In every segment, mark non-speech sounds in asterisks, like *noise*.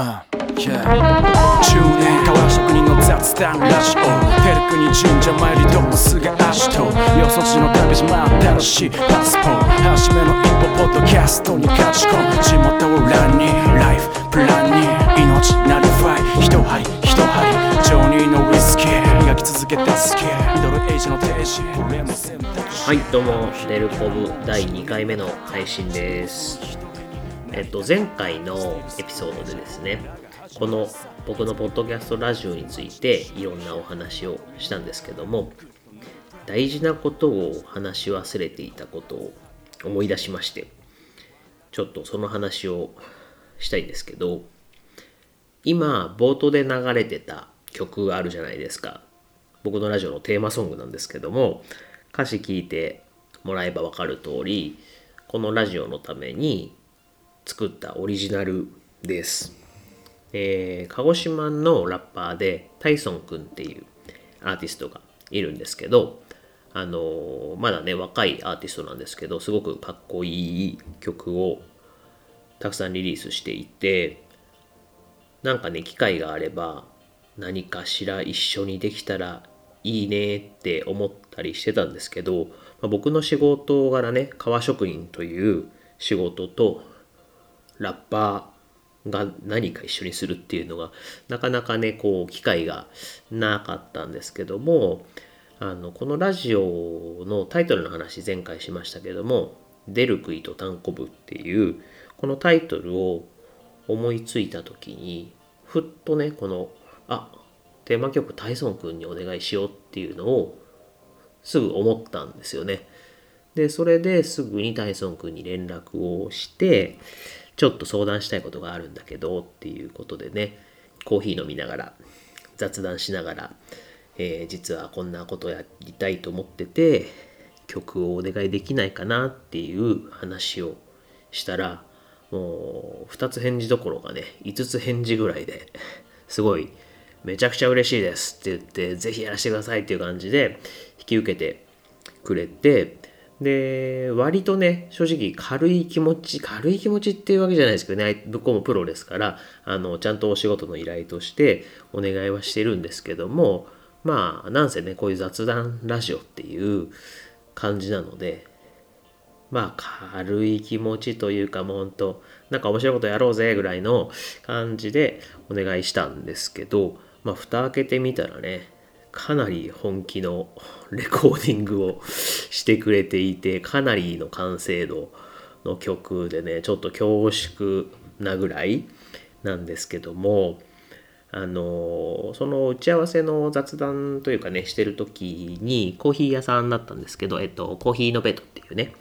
Uh, yeah. 10年変わら職人の雑談ラジオテルクに神社参りどもすぐ足とよそ地の旅島新しいパスポート初めの一歩ポッドキャストに勝ち込む。地元を欄にライフプランに命なりファイ。一針一針ジョニーのウイスキー。磨き続けたスキル。ミドルエイジの定時俺も選択肢はい、どうも、デルコブ第2回目の配信です。えっと、前回のエピソードでですね、この僕のポッドキャストラジオについていろんなお話をしたんですけども、大事なことを話し忘れていたことを思い出しまして、ちょっとその話をしたいんですけど、今、冒頭で流れてた曲があるじゃないですか。僕のラジオのテーマソングなんですけども、歌詞聞いてもらえばわかる通り、このラジオのために作ったオリジナルです。えー鹿児島のラッパーでタイソンくんっていうアーティストがいるんですけど、あのーまだね、若いアーティストなんですけど、すごくかっこいい曲をたくさんリリースしていて、なんかね、機会があれば何かしら一緒にできたらいいねって思ったりしてたんですけど、まあ僕の仕事柄ね、革職人という仕事とラッパーが何か一緒にするっていうのがなかなかね、こう機会がなかったんですけども、あの、このラジオのタイトルの話前回しましたけども、デルクイとタンコブっていうこのタイトルを思いついた時にふっとねこのあテーマ曲タイソンくんにお願いしようっていうのをすぐ思ったんですよね。でそれですぐにタイソンくんに連絡をしてちょっと相談したいことがあるんだけどっていうことでねコーヒー飲みながら雑談しながら、えー実はこんなことやりたいと思ってて曲をお願いできないかなっていう話をしたらもう2つ返事どころかね5つ返事ぐらいですごいめちゃくちゃ嬉しいですって言ってぜひやらせてくださいっていう感じで引き受けてくれてで割とね正直軽い気持ち軽い気持ちっていうわけじゃないですけどね向こうもプロですからあのちゃんとお仕事の依頼としてお願いはしてるんですけどもまあなんせねこういう雑談ラジオっていう感じなのでまあ軽い気持ちというかもうほんとなんか面白いことやろうぜぐらいの感じでお願いしたんですけどまあ蓋開けてみたらねかなり本気のレコーディングをしてくれていてかなりの完成度の曲でねちょっと恐縮なぐらいなんですけどもあのその打ち合わせの雑談というかねしてる時にコーヒー屋さんだったんですけど、えっと、コーヒーのベッドっていうね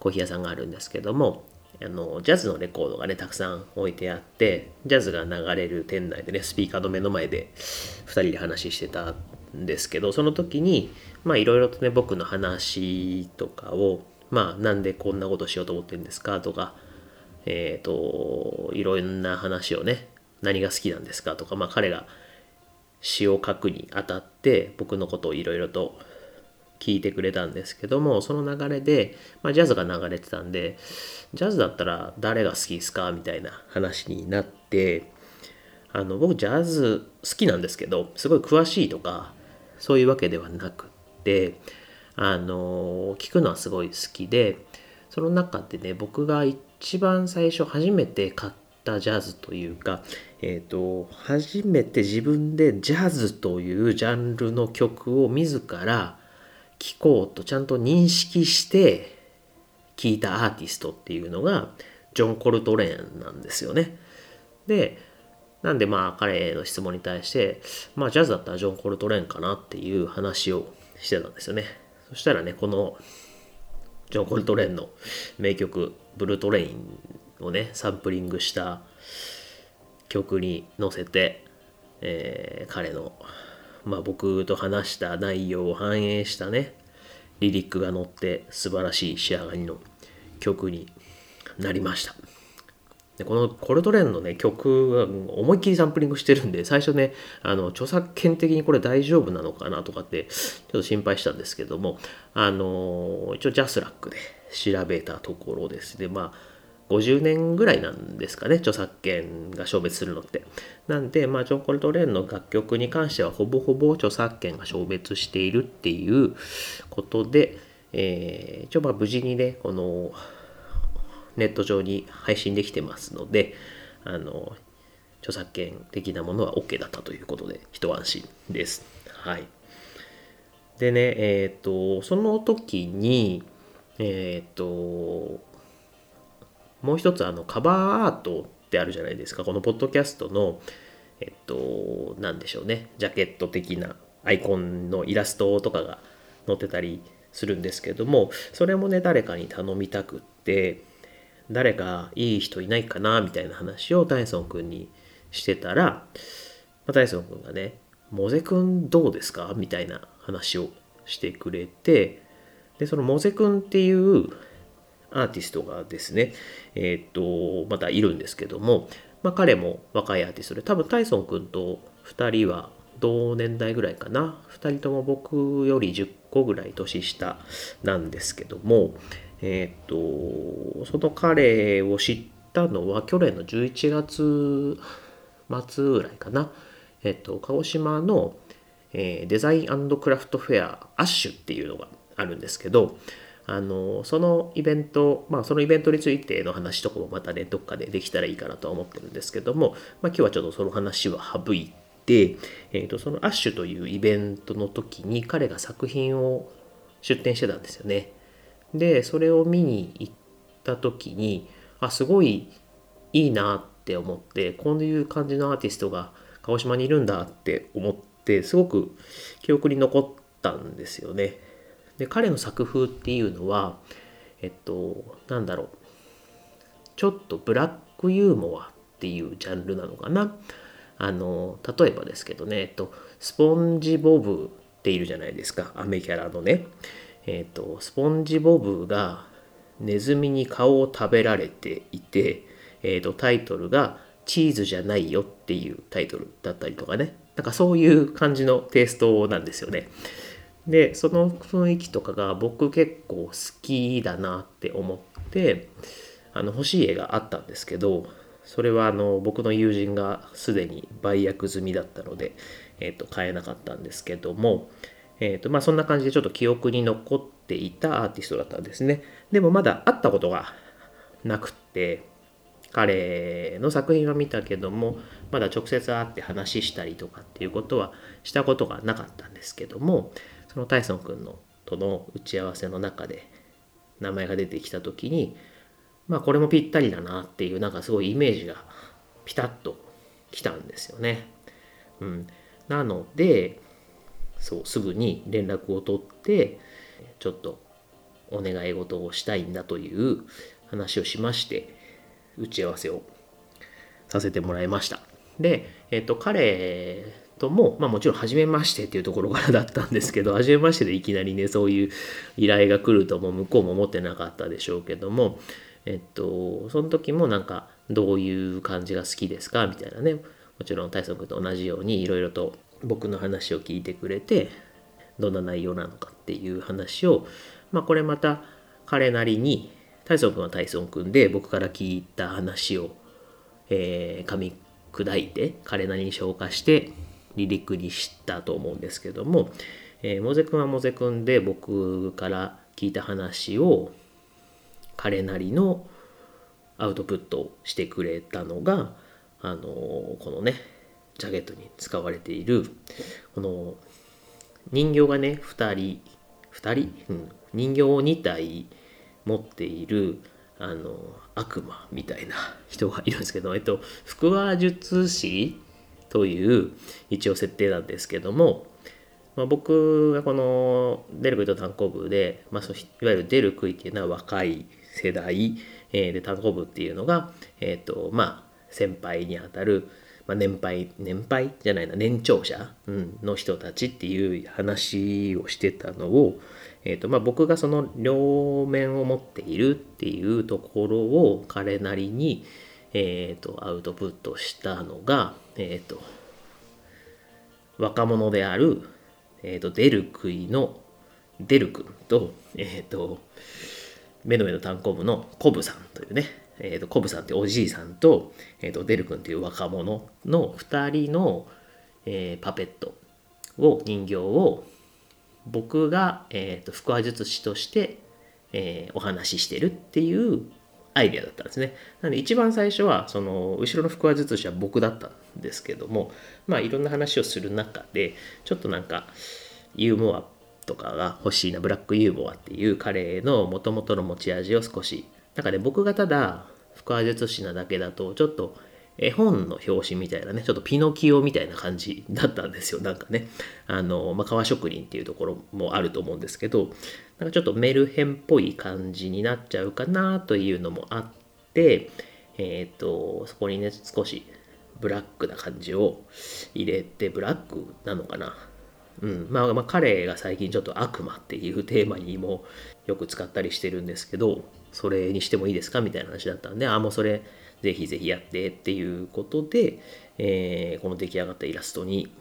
コーヒー屋さんがあるんですけどもあのジャズのレコードがねたくさん置いてあってジャズが流れる店内でねスピーカーの目の前で2人で話してたんですけどその時にまあいろいろとね僕の話とかをまあなんでこんなことしようと思ってるんですか？とかえっ、といろんな話をね何が好きなんですか？とかまあ彼が詩を書くにあたって僕のことをいろいろと聞いてくれたんですけどもその流れで、まあ、ジャズが流れてたんでジャズだったら誰が好きですか？みたいな話になってあの僕ジャズ好きなんですけどすごい詳しいとかそういうわけではなくってあの聞くのはすごい好きでその中でね僕が一番最初初めて買ったジャズというかえー、と初めて自分でジャズというジャンルの曲を自ら聴こうとちゃんと認識して聴いたアーティストっていうのがジョン・コルトレーンなんですよね。でなんでまあ彼の質問に対してまあジャズだったらジョン・コルトレーンかなっていう話をしてたんですよね。そしたらねこのジョン・コルトレーンの名曲「ブルートレイン」をねサンプリングした曲に乗せて、えー彼の、まあ、僕と話した内容を反映したねリリックが乗って素晴らしい仕上がりの曲になりましたでこのコルトレーンのね曲は思いっきりサンプリングしてるんで最初ねあの著作権的にこれ大丈夫なのかなとかってちょっと心配したんですけどもあの一応ジャスラックで調べたところです。ねまあ50年ぐらいなんですかね著作権が消滅するのって。なんで、まあ、ジョン・コルトレーンの楽曲に関してはほぼほぼ著作権が消滅しているっていうことで、えー、一応まあ無事にねこのネット上に配信できてますのであの著作権的なものは OK だったということで一安心です。はい、でねえっ、ー、とその時にえっ、ー、ともう一つあのカバーアートってあるじゃないですか。このポッドキャストのえっと何でしょうね。ジャケット的なアイコンのイラストとかが載ってたりするんですけどもそれもね誰かに頼みたくって誰かいい人いないかなみたいな話をタイソン君にしてたら、まあ、タイソン君がね「モゼ君どうですか?」みたいな話をしてくれてでそのモゼ君っていうアーティストがですね、えっ、と、またいるんですけども、まあ、彼も若いアーティストで、多分タイソン君と2人は同年代ぐらいかな？2人とも僕より10個ぐらい年下なんですけども、えっ、と、その彼を知ったのは去年の11月末ぐらいかな。えっ、と、鹿児島の、えー、デザインクラフトフェアアッシュっていうのがあるんですけど、あのそのイベント、まあ、そのイベントについての話とかもまたね、どっかでできたらいいかなとは思ってるんですけども、まあ、今日はちょっとその話は省いて、えーと、そのアッシュというイベントの時に彼が作品を出展してたんですよね。で、それを見に行った時に、あ、すごいいいなって思って、こういう感じのアーティストが鹿児島にいるんだって思って、すごく記憶に残ったんですよね。で彼の作風っていうのはえっとなんだろう。ちょっとブラックユーモアっていうジャンルなのかな。あの例えばですけどね、えっと、スポンジボブっているじゃないですか。アメキャラのね。えっとスポンジボブがネズミに顔を食べられていて、えっと、タイトルが「チーズじゃないよ」っていうタイトルだったりとかねなんかそういう感じのテイストなんですよね。でその雰囲気とかが僕結構好きだなって思ってあの欲しい絵があったんですけどそれはあの僕の友人がすでに売約済みだったので、えー、と買えなかったんですけども、えーとまあ、そんな感じでちょっと記憶に残っていたアーティストだったんですねでもまだ会ったことがなくって彼の作品は見たけどもまだ直接会って話したりとかっていうことはしたことがなかったんですけどもそのタイソン君のとの打ち合わせの中で名前が出てきた時にまあこれもぴったりだなっていうなんかすごいイメージがピタッときたんですよね。うん、なのでそうすぐに連絡を取ってちょっとお願い事をしたいんだという話をしまして打ち合わせをさせてもらいました。で、えっ、と、彼とも、まあもちろん初めましてっていうところからだったんですけど、初めましてでいきなりね、そういう依頼が来るとも向こうも思ってなかったでしょうけども、えっと、その時もなんか、どういう感じが好きですか？みたいなね、もちろん大君と同じようにいろいろと僕の話を聞いてくれて、どんな内容なのかっていう話を、まあこれまた彼なりに、大君は大君で僕から聞いた話を、えー、噛み砕いて彼なりに消化して離陸にしたと思うんですけども、えー、モゼ君はモゼ君で僕から聞いた話を彼なりのアウトプットをしてくれたのが、あのー、このね、ジャケットに使われている、この人形がね、2人、2人、うん、人形を2体持っている、あの、悪魔みたいな人がいるんですけど、えっと、腹話術師という一応設定なんですけども、まあ、僕がこの出る杭と単行部で、まあ、そいわゆる出る杭っていうのは若い世代、えー、で単行部っていうのが、えっ、ー、とまあ先輩にあたる、まあ、年配年配じゃないな年長者、うん、の人たちっていう話をしてたのを、えーとまあ、僕がその両面を持っているっていうところを彼なりに、えーと、アウトプットしたのが、えっ、ー、と若者である、えーと、デルクイのデル君と,、えーと、目の上の単行部のコブさんというねえーと、コブさんっておじいさんと,、えーと、デル君っていう若者の2人の、えー、パペットを人形を僕が、えーと、腹話術師として、えー、お話ししてるっていうアイデアだったんですね。なので一番最初はその後ろの腹話術師は僕だったんですけどもまあいろんな話をする中でちょっとなんかユーモアとかが欲しいなブラックユーモアっていう彼のもともとの持ち味を少しなんかね僕がただ腹話術師なだけだとちょっと絵本の表紙みたいなね、ちょっとピノキオみたいな感じだったんですよ。なんかね、あの、まあ、革職人っていうところもあると思うんですけど、なんかちょっとメルヘンっぽい感じになっちゃうかなというのもあって、えっ、ー、と、そこにね、少しブラックな感じを入れて、ブラックなのかな。うん、まあ、まあ、彼が最近ちょっと悪魔っていうテーマにもよく使ったりしてるんですけど、それにしてもいいですかみたいな話だったんで、ああ、もうそれ、ぜひぜひやってっていうことで、えー、この出来上がったイラストに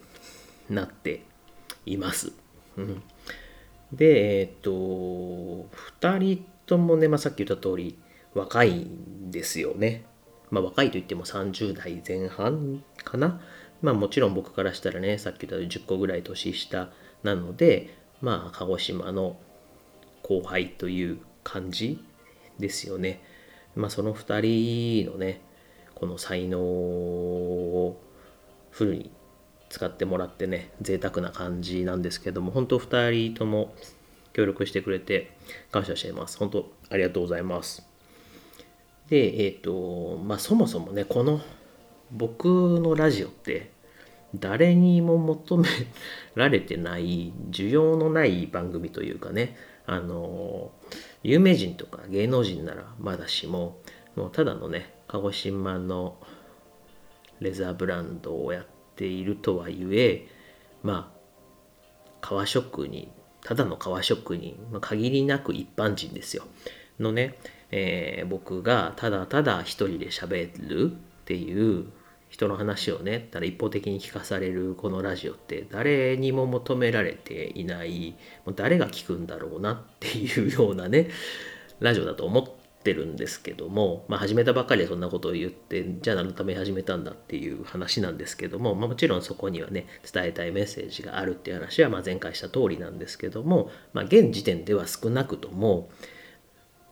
なっています。で、えっ、と、2人ともね、まあ、さっき言った通り若いんですよね。まあ、若いといっても30代前半かな。まあもちろん僕からしたらね、さっき言った10個ぐらい年下なので、まあ鹿児島の後輩という感じですよね。まあ、その2人のねこの才能をフルに使ってもらってね贅沢な感じなんですけども本当2人とも協力してくれて感謝しています本当ありがとうございますでえっ、ー、とまあそもそもねこの僕のラジオって誰にも求められてない需要のない番組というかねあの有名人とか芸能人ならまだしももうただのね鹿児島のレザーブランドをやっているとはいえまあ革職人ただの革職人、まあ、限りなく一般人ですよ。のね、えー、僕がただただ一人で喋るっていう人の話をねただ一方的に聞かされるこのラジオって誰にも求められていないもう誰が聞くんだろうなっていうようなね *laughs* ラジオだと思ってるんですけども、まあ、始めたばっかりでそんなことを言ってじゃあ何のために始めたんだっていう話なんですけども、まあ、もちろんそこにはね伝えたいメッセージがあるっていう話はま前回した通りなんですけども、まあ、現時点では少なくとも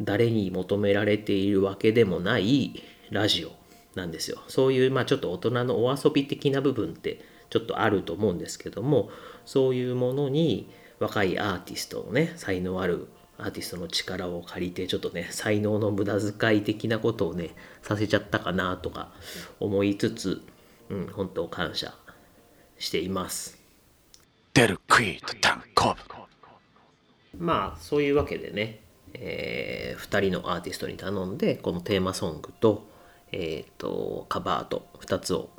誰に求められているわけでもないラジオなんですよ。そういう、まあ、ちょっと大人のお遊び的な部分ってちょっとあると思うんですけどもそういうものに若いアーティストのね才能あるアーティストの力を借りてちょっとね才能の無駄遣い的なことをねさせちゃったかなとか思いつつ、うん、本当感謝しています。デルクイートタンコブまあそういうわけでね、えー、2人のアーティストに頼んでこのテーマソングとえっ、ー、と、カバーと2つを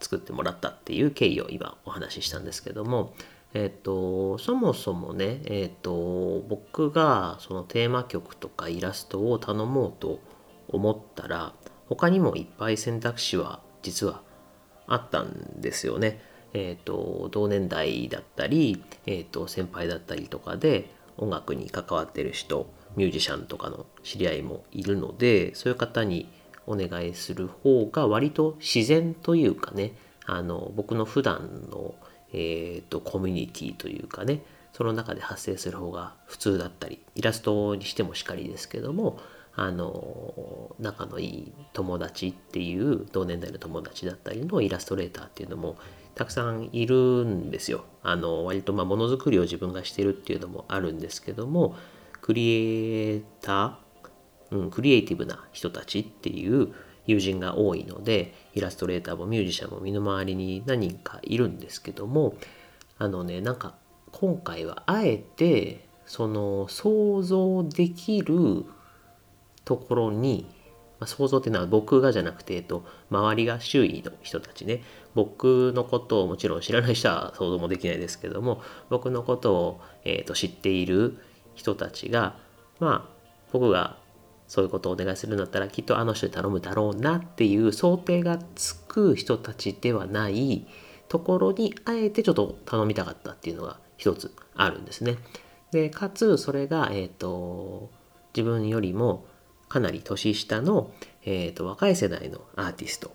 作ってもらったっていう経緯を今お話ししたんですけども、えっ、ー、と、そもそもね、えっ、ー、と、僕がそのテーマ曲とかイラストを頼もうと思ったら、他にもいっぱい選択肢は実はあったんですよね。えっ、と、同年代だったり、えっ、と、先輩だったりとかで音楽に関わってる人、ミュージシャンとかの知り合いもいるので、そういう方にお願いする方が割と自然というかねあの僕の普段のえーと、コミュニティというかねその中で発生する方が普通だったりイラストにしてもしかりですけどもあの仲のいい友達っていう同年代の友達だったりのイラストレーターっていうのもたくさんいるんですよ。あの割とまあものづくりを自分がしてるっていうのもあるんですけどもクリエイタうん、クリエイティブな人たちっていう友人が多いのでイラストレーターもミュージシャンも身の回りに何人かいるんですけどもあのねなんか今回はあえてその想像できるところに、まあ、想像っていうのは僕がじゃなくて、えっと、周りが周囲の人たちね。僕のことをもちろん知らない人は想像もできないですけども僕のことを、えっと、知っている人たちがまあ僕がそういうことをお願いするんだったらきっとあの人に頼むだろうなっていう想定がつく人たちではないところにあえてちょっと頼みたかったっていうのが一つあるんですね。でかつそれが、えーと、自分よりもかなり年下の、えーと、若い世代のアーティスト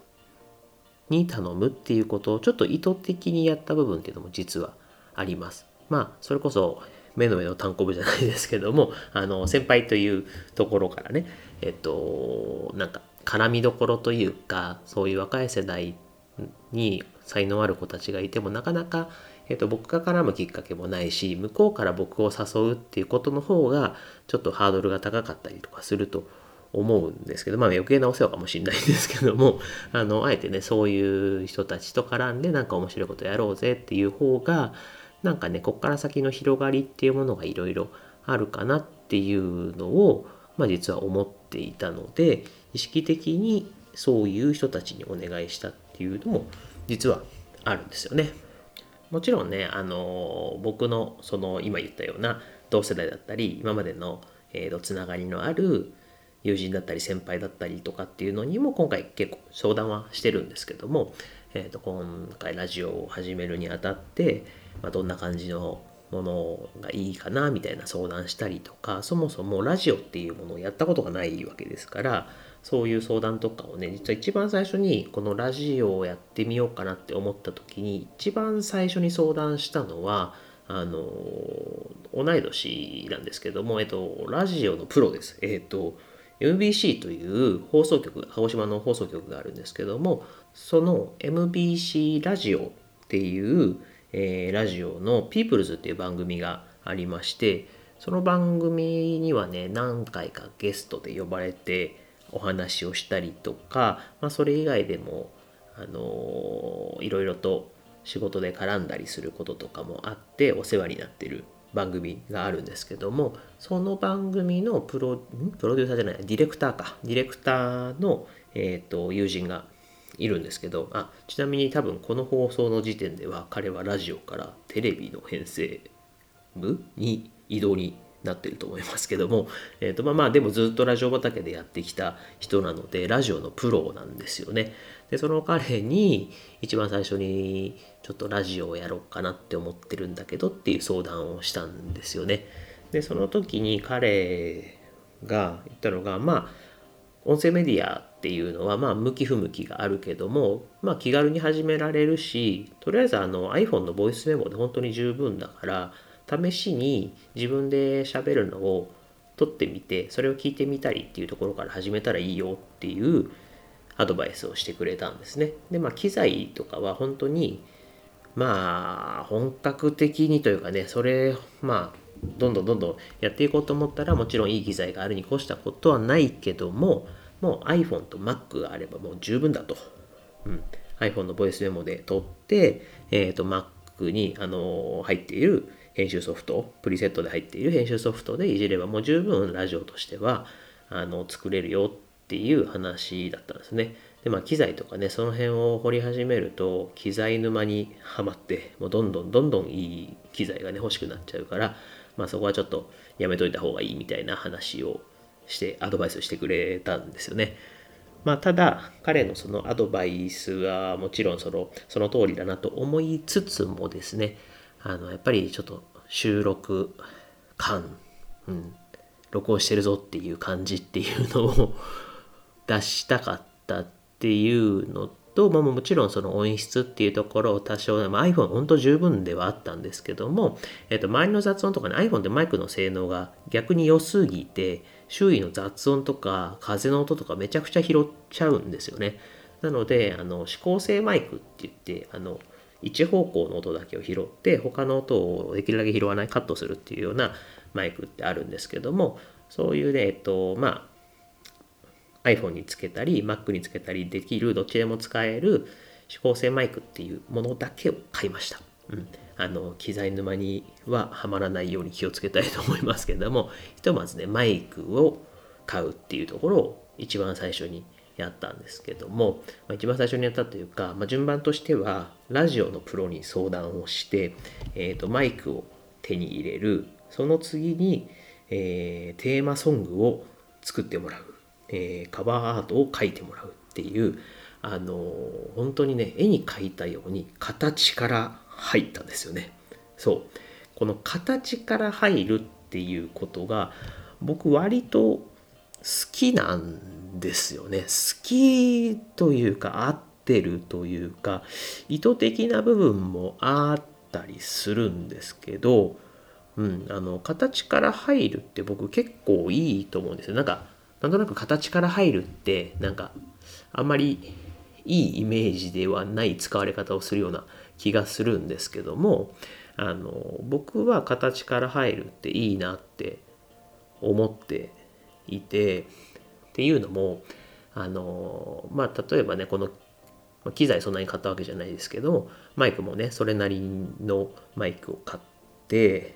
に頼むっていうことをちょっと意図的にやった部分っていうのも実はあります。まあそれこそ目の上の単行部じゃないですけどもあの先輩というところからねえっとなんか絡みどころというかそういう若い世代に才能ある子たちがいてもなかなか、えっと、僕が絡むきっかけもないし向こうから僕を誘うっていうことの方がちょっとハードルが高かったりとかすると思うんですけどまあ余計なお世話かもしれないんですけどもあのあえてねそういう人たちと絡んでなんか面白いことやろうぜっていう方がなんかねこっから先の広がりっていうものがいろいろあるかなっていうのを、まあ、実は思っていたので意識的にそういう人たちにお願いしたっていうのも実はあるんですよね。もちろんねあの僕のその今言ったような同世代だったり今までの、えーと、つながりのある友人だったり先輩だったりとかっていうのにも今回結構相談はしてるんですけども、えーと今回ラジオを始めるにあたってまあ、どんな感じのものがいいかなみたいな相談したりとかそもそもラジオっていうものをやったことがないわけですからそういう相談とかをね実は一番最初にこのラジオをやってみようかなって思った時に一番最初に相談したのはあの同い年なんですけども、えっと、ラジオのプロです。えっと MBC という放送局鹿児島の放送局があるんですけどもその MBC ラジオっていうえー、ラジオの Peoples っていう番組がありましてその番組にはね何回かゲストで呼ばれてお話をしたりとか、まあ、それ以外でも、あのー、いろいろと仕事で絡んだりすることとかもあってお世話になってる番組があるんですけどもその番組のプロプロデューサーじゃないディレクターか。ディレクターの、えーと友人がいるんですけどあちなみに多分この放送の時点では彼はラジオからテレビの編成部に移動になってると思いますけども、*laughs* えーとまあ、まあでもずっとラジオ畑でやってきた人なのでラジオのプロなんですよね。でその彼に一番最初にちょっとラジオをやろうかなって思ってるんだけどっていう相談をしたんですよね。でその時に彼が言ったのがまあ音声メディアっていうのはまあ向き不向きがあるけども、まあ、気軽に始められるしとりあえずあの iPhone のボイスメモで本当に十分だから試しに自分で喋るのを撮ってみてそれを聞いてみたりっていうところから始めたらいいよっていうアドバイスをしてくれたんですね。でまあ機材とかは本当にまあ本格的にというかねそれまあどんどんどんどんやっていこうと思ったらもちろんいい機材があるに越したことはないけどももう iPhone と Mac があればもう十分だと。うん、iPhone のボイスメモで撮って、えーと、Mac に、あの入っている編集ソフト、プリセットで入っている編集ソフトでいじればもう十分ラジオとしてはあの作れるよっていう話だったんですね。で、まあ機材とかね、その辺を掘り始めると機材沼にはまって、もうどんどんどんどんいい機材がね欲しくなっちゃうから、まあそこはちょっとやめといた方がいいみたいな話をしてアドバイスしてくれたんですよね。まあ、ただ彼のそのアドバイスはもちろんそのその通りだなと思いつつもですねあのやっぱりちょっと収録感、うん、録音してるぞっていう感じっていうのを *laughs* 出したかったっていうのと、まあ、もちろんその音質っていうところを多少、まあ、iPhone 本当十分ではあったんですけども、えっと、周りの雑音とかね iPhone でマイクの性能が逆に良すぎて周囲の雑音とか風の音とかめちゃくちゃ拾っちゃうんですよね。なので、あの指向性マイクって言って、あの一方向の音だけを拾って他の音をできるだけ拾わないカットするっていうようなマイクってあるんですけどもそういうねえっとまあ iPhone につけたり Mac につけたりできるどっちでも使える指向性マイクっていうものだけを買いました。うん。あの機材沼にははまらないように気をつけたいと思いますけども *laughs* ひとまずねマイクを買うっていうところを一番最初にやったんですけども、まあ、一番最初にやったというか、まあ、順番としてはラジオのプロに相談をして、えーと、マイクを手に入れる。その次に、えー、テーマソングを作ってもらう、えー、カバーアートを描いてもらうっていうあのー、本当にね絵に描いたように形から入ったんですよね。そうこの形から入るっていうことが僕割と好きなんですよね。好きというか合ってるというか意図的な部分もあったりするんですけど、うん、あの形から入るって僕結構いいと思うんですよ。なんかなんとなく形から入るってなんかあんまりいいイメージではない使われ方をするような気がするんですけどもあの僕は形から入るっていいなって思っていてっていうのもあのまあ例えばねこの機材そんなに買ったわけじゃないですけどマイクもねそれなりのマイクを買って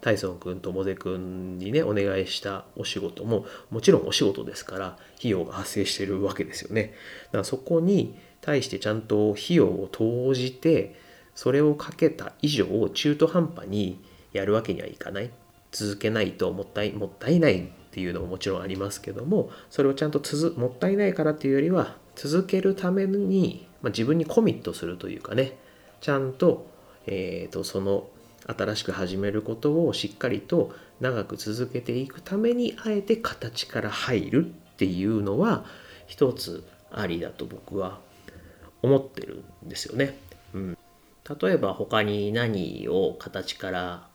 タイソン君とモゼ君にねお願いしたお仕事ももちろんお仕事ですから費用が発生してるわけですよね。だからそこに対してちゃんと費用を投じてそれをかけた以上中途半端にやるわけにはいかない。続けないともったいもったいないっていうのももちろんありますけどもそれをちゃんとつづもったいないからっていうよりは続けるために、まあ、自分にコミットするというかね。ちゃんと,、えーとその新しく始めることをしっかりと長く続けていくためにあえて形から入るっていうのは一つありだと僕は思ってるんですよね。うん、例えば他に何を形から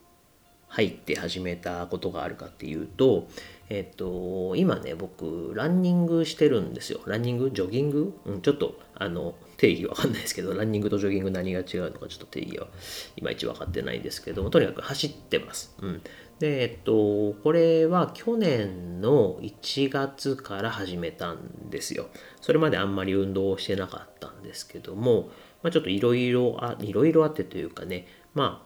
入って始めたことがあるかっていうと、えっと、今ね、僕、ランニングしてるんですよ。ランニング？ジョギング？うん、ちょっと、あの、定義わかんないですけど、ランニングとジョギング何が違うのかちょっと定義はいまいち分かってないですけども、とにかく走ってます。うん。で、えっと、これは去年の1月から始めたんですよ。それまであんまり運動をしてなかったんですけども、まあ、ちょっといろいろあ、いろいろあってというかね、ま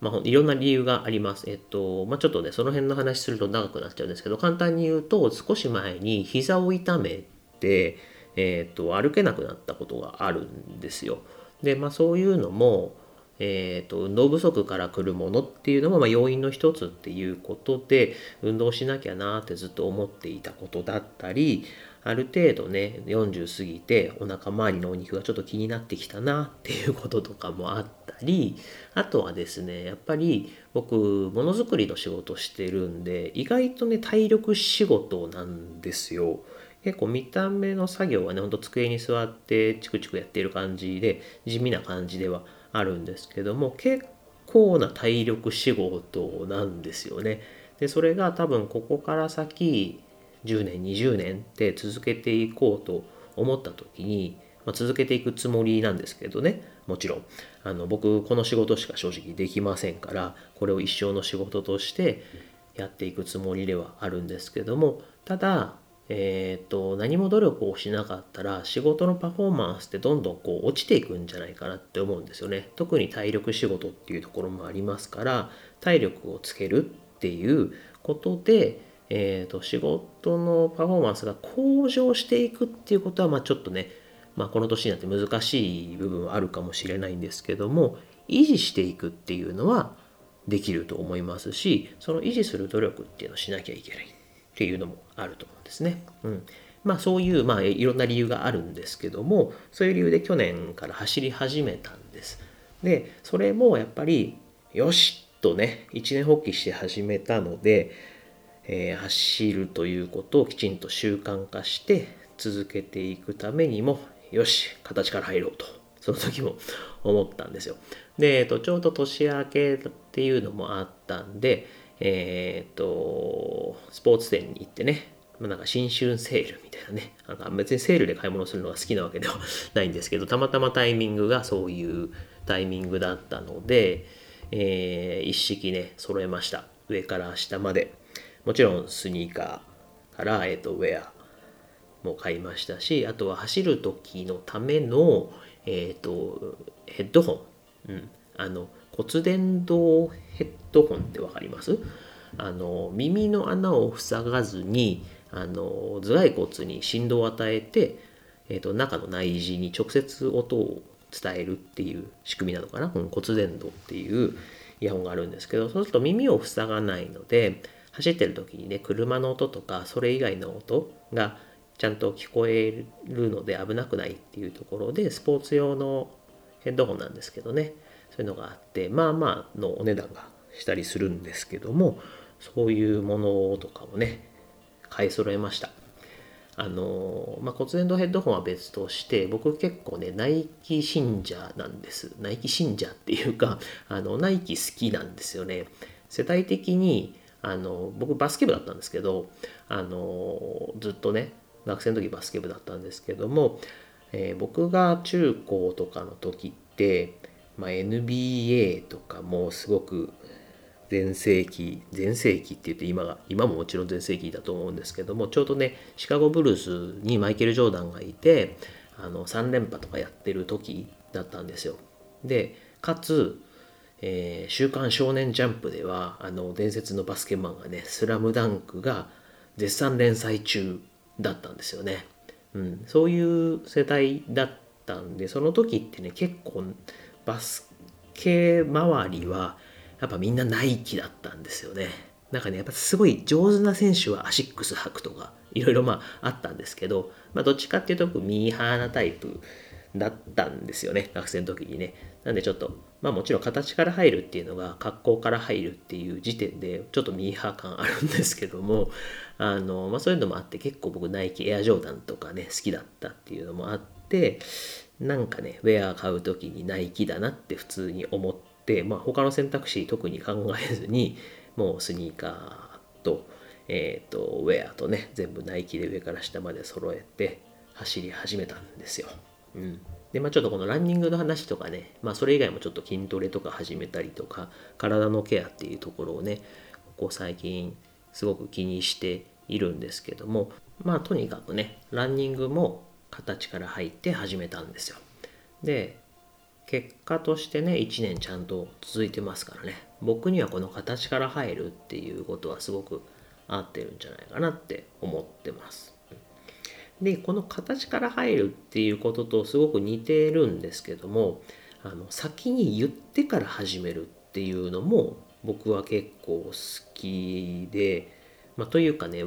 あ、まあ、いろんな理由があります。えっと、まあ、ちょっとね、その辺の話すると長くなっちゃうんですけど、簡単に言うと、少し前に膝を痛めて、えっと、歩けなくなったことがあるんですよ。で、まあ、そういうのも、えーと、運動不足から来るものっていうのもまあ要因の一つっていうことで運動しなきゃなってずっと思っていたことだったりある程度ね40過ぎてお腹周りのお肉がちょっと気になってきたなっていうこととかもあったりあとはですねやっぱり僕ものづくりの仕事してるんで意外とね体力仕事なんですよ。結構見た目の作業はねほんと机に座ってチクチクやってる感じで地味な感じではあるんですけども結構な体力仕事なんですよね。でそれが多分ここから先10年20年って続けていこうと思った時に、まあ、続けていくつもりなんですけどねもちろんあの僕この仕事しか正直できませんからこれを一生の仕事としてやっていくつもりではあるんですけどもただえーと、何も努力をしなかったら仕事のパフォーマンスってどんどんこう落ちていくんじゃないかなって思うんですよね。特に体力仕事っていうところもありますから体力をつけるっていうことでえーと、仕事のパフォーマンスが向上していくっていうことは、まあ、ちょっとね、まあ、この年になって難しい部分はあるかもしれないんですけども維持していくっていうのはできると思いますしその維持する努力っていうのをしなきゃいけないっていうのもあると思うんですね。うんまあそういう、まあいろんな理由があるんですけども、そういう理由で去年から走り始めたんです。で、それもやっぱり、よしとね、一年発起して始めたので、えー、走るということをきちんと習慣化して続けていくためにもよし形から入ろうとその時も思ったんですよ。で、えっと、ちょうど年明けっていうのもあったんで、えー、っとスポーツ店に行ってねまあなんか新春セールみたいなね。なんか別にセールで買い物するのが好きなわけではないんですけどたまたまタイミングがそういうタイミングだったので、えー、一式ね揃えました。上から下まで。もちろんスニーカーから、えーと、ウェアも買いましたしあとは走る時のための、えーと、ヘッドホン、うん、あの骨伝導ヘッドホンって分かります？あの耳の穴を塞がずにあの頭蓋骨に振動を与えて、えーと、中の内耳に直接音を伝えるっていう仕組みなのかな、うん、骨伝導っていうイヤホンがあるんですけどそうすると耳を塞がないので走ってる時にね車の音とかそれ以外の音がちゃんと聞こえるので危なくないっていうところでスポーツ用のヘッドホンなんですけどねそういうのがあってまあまあのお値段がしたりするんですけどもそういうものとかもね買い揃えました。あのまあ、骨伝導ヘッドホンは別として僕結構ねナイキ信者なんです。ナイキ信者っていうかあのナイキ好きなんですよね。世代的にあの僕バスケ部だったんですけどあのずっとね学生の時バスケ部だったんですけども、えー、僕が中高とかの時って、まあ、NBA とかもすごく全盛期全盛期って言って今が今ももちろん全盛期だと思うんですけどもちょうどねシカゴブルースにマイケル・ジョーダンがいてあの3連覇とかやってる時だったんですよ。でかつ、えー、週刊少年ジャンプではあの伝説のバスケ漫画ね「スラムダンクが絶賛連載中だったんですよね、うん、そういう世代だったんでその時ってね結構バスケ周りはやっぱみんなナイキだったんですよね。なんかね、やっぱすごい上手な選手はアシックス履くとか、いろいろまああったんですけど、まあどっちかっていうとミーハーなタイプだったんですよね、学生の時にね。なんでちょっと、まあもちろん形から入るっていうのが格好から入るっていう時点でちょっとミーハー感あるんですけども、あの、まあそういうのもあって結構僕ナイキエアジョーダンとかね、好きだったっていうのもあって、なんかね、ウェア買う時にナイキだなって普通に思って、、まあ、他の選択肢特に考えずにもうスニーカーと,、えーと、ウェアとね全部ナイキで上から下まで揃えて走り始めたんですよ。うんでまあ、ちょっとこのランニングの話とかね、まあ、それ以外もちょっと筋トレとか始めたりとか体のケアっていうところをねここ最近すごく気にしているんですけどもまあとにかくねランニングも形から入って始めたんですよで結果としてね1年ちゃんと続いてますからね。僕にはこの形から入るっていうことはすごく合ってるんじゃないかなって思ってます。でこの形から入るっていうこととすごく似てるんですけどもあの先に言ってから始めるっていうのも僕は結構好きで、まあ、というかね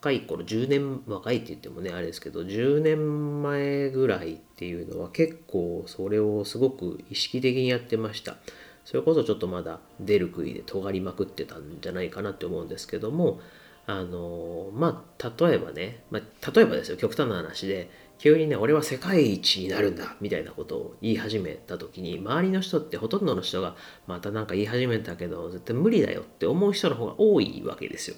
若い頃10年若いって言ってもねあれですけど10年前ぐらいっていうのは結構それをすごく意識的にやってました。それこそちょっとまだ出る杭で尖りまくってたんじゃないかなって思うんですけどもあのまあ例えばね、まあ、例えばですよ極端な話で急にね俺は世界一になるんだみたいなことを言い始めた時に周りの人ってほとんどの人がまた何か言い始めたけど絶対無理だよって思う人の方が多いわけですよ。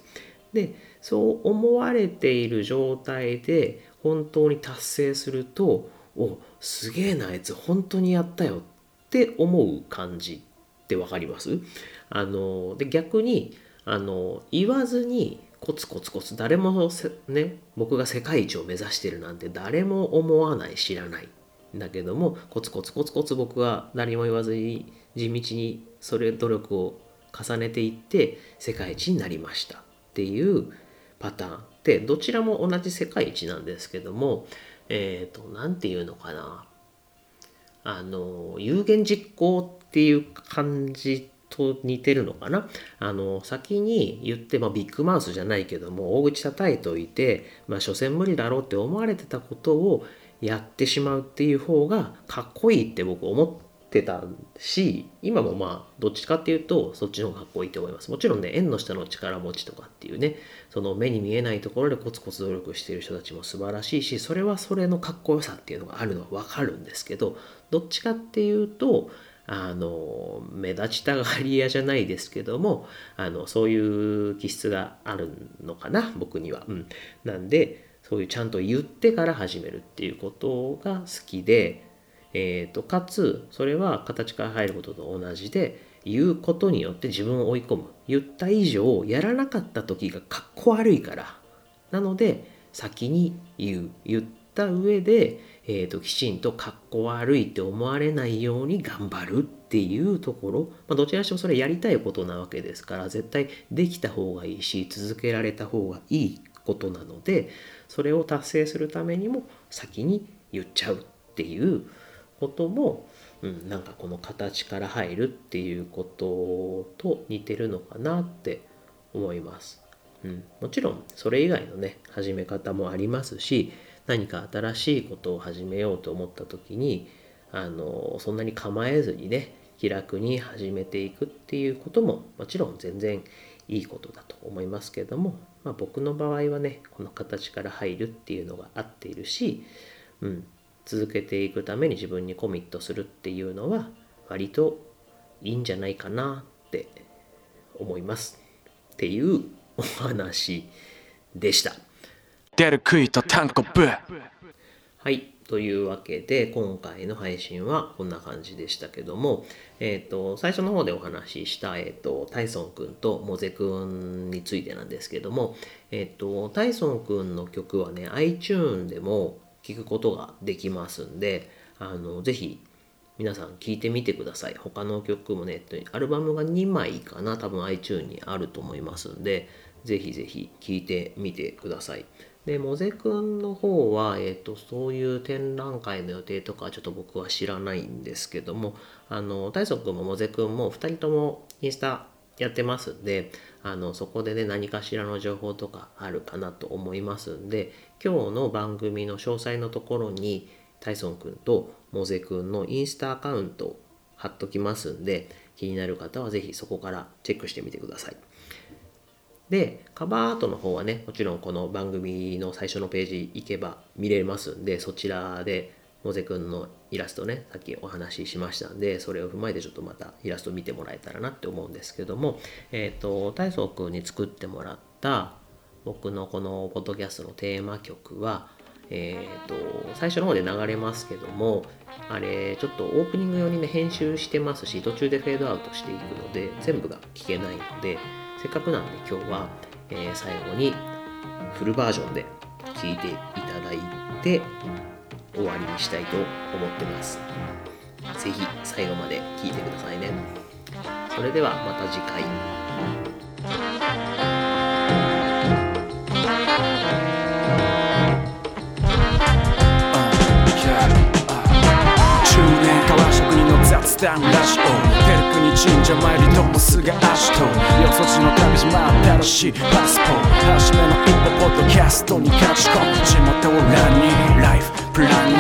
でそう思われている状態で本当に達成するとおすげえなあいつ本当にやったよって思う感じって分かります？あので逆にあの言わずにコツコツコツ誰もね僕が世界一を目指してるなんて誰も思わない知らない。だけどもコツコツコツコツ僕は何も言わずに地道にそれ努力を重ねていって世界一になりました。っていうパターン。ってどちらも同じ世界一なんですけどもえっ、ー、と何て言うのかな。あの有言実行っていう感じと似てるのかな。あの先に言って、まあ、ビッグマウスじゃないけども大口叩いといて、まあ、所詮無理だろうって思われてたことをやってしまうっていう方がかっこいいって僕思ってってたし今もまあどっちかっていうとそっちの方がかっこいいと思いますもちろんね縁の下の力持ちとかっていうねその目に見えないところでコツコツ努力してる人たちも素晴らしいしそれはそれのかっこよさっていうのがあるのはわかるんですけどどっちかっていうとあの目立ちたがり屋じゃないですけどもあのそういう気質があるのかな僕には。うん、なんでそういうちゃんと言ってから始めるっていうことが好きでえーと、かつそれは形から入ることと同じで言うことによって自分を追い込む。言った以上やらなかった時がかっこ悪いから。なので先に言う。言った上で、えーと、きちんとかっこ悪いって思われないように頑張るっていうところ、まあ、どちらにしてもそれやりたいことなわけですから絶対できた方がいいし続けられた方がいいことなのでそれを達成するためにも先に言っちゃうっていうことも、うん、なんかこの形から入るっていうことと似てるのかなって思います。うん、もちろんそれ以外のね始め方もありますし何か新しいことを始めようと思った時にあのそんなに構えずにね気楽に始めていくっていうことももちろん全然いいことだと思いますけども、まあ、僕の場合はねこの形から入るっていうのが合っているし、うん、続けていくために自分にコミットするっていうのは割といいんじゃないかなって思いますっていうお話でした。出る杭と単コブはい。というわけで、今回の配信はこんな感じでしたけども、えっ、と、最初の方でお話しした、えっ、と、タイソンくんとモゼくんについてなんですけども、えっ、と、タイソンくんの曲はね、iTune でも聴くことができますんで、あの、ぜひ、皆さん聴いてみてください。他の曲もね、アルバムが2枚かな、多分 iTune にあると思いますんで、ぜひぜひ聴いてみてください。で、モゼ君の方は、えっ、と、そういう展覧会の予定とかちょっと僕は知らないんですけども、あの、大く君もモゼ君も2人ともインスタやってますんで、あの、そこでね、何かしらの情報とかあるかなと思いますんで、今日の番組の詳細のところに、タイソン君とモゼ君のインスタアカウント貼っときますんで、気になる方はぜひそこからチェックしてみてください。で、カバーアートの方はね、もちろんこの番組の最初のページ行けば見れますんで、そちらでモゼくんのイラストね、さっきお話ししましたんで、それを踏まえてちょっとまたイラスト見てもらえたらなって思うんですけども、えっ、ー、と、大宗くんに作ってもらった僕のこのポッドキャストのテーマ曲は、えっ、ー、と、最初の方で流れますけども、あれ、ちょっとオープニング用にね、編集してますし、途中でフェードアウトしていくので、全部が聞けないので、せっかくなんで今日は、えー、最後にフルバージョンで聴いていただいて終わりにしたいと思ってます。ぜひ最後まで聴いてくださいね。それではまた次回。国の雑談ラジオペルクに神社参りともすぐ足とよそ地の旅路回新しいパスポ初めの一歩ポッドキャストに勝ち込む。地元を欄にライフ。プランに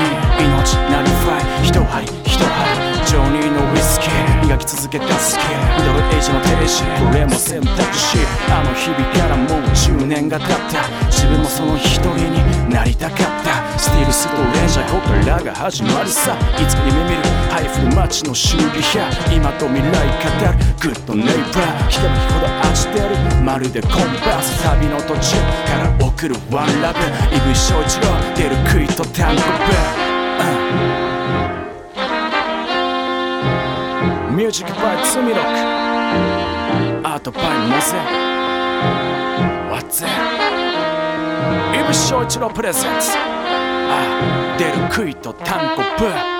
命。なるファイ。一杯一杯ジョニーのウイスキー。磨き続けたスキルミドルエイジの停止これも選択肢。あの日々からもう10年が経った。自分もその一人になりたかった。スティールストレンジャーここからが始まるさいつか夢見る。ハイフル街の修理屋今と未来語る。グッドネイバー。ひかむきほど味てる。まるでコンパス旅の途中から送るワンラブ。イブ翔一郎。出るクイット単語ブ、ミュージックバイツミロックアートバイモゼ What's that? イブ翔一郎プレゼンツあ出る杭とタンコプ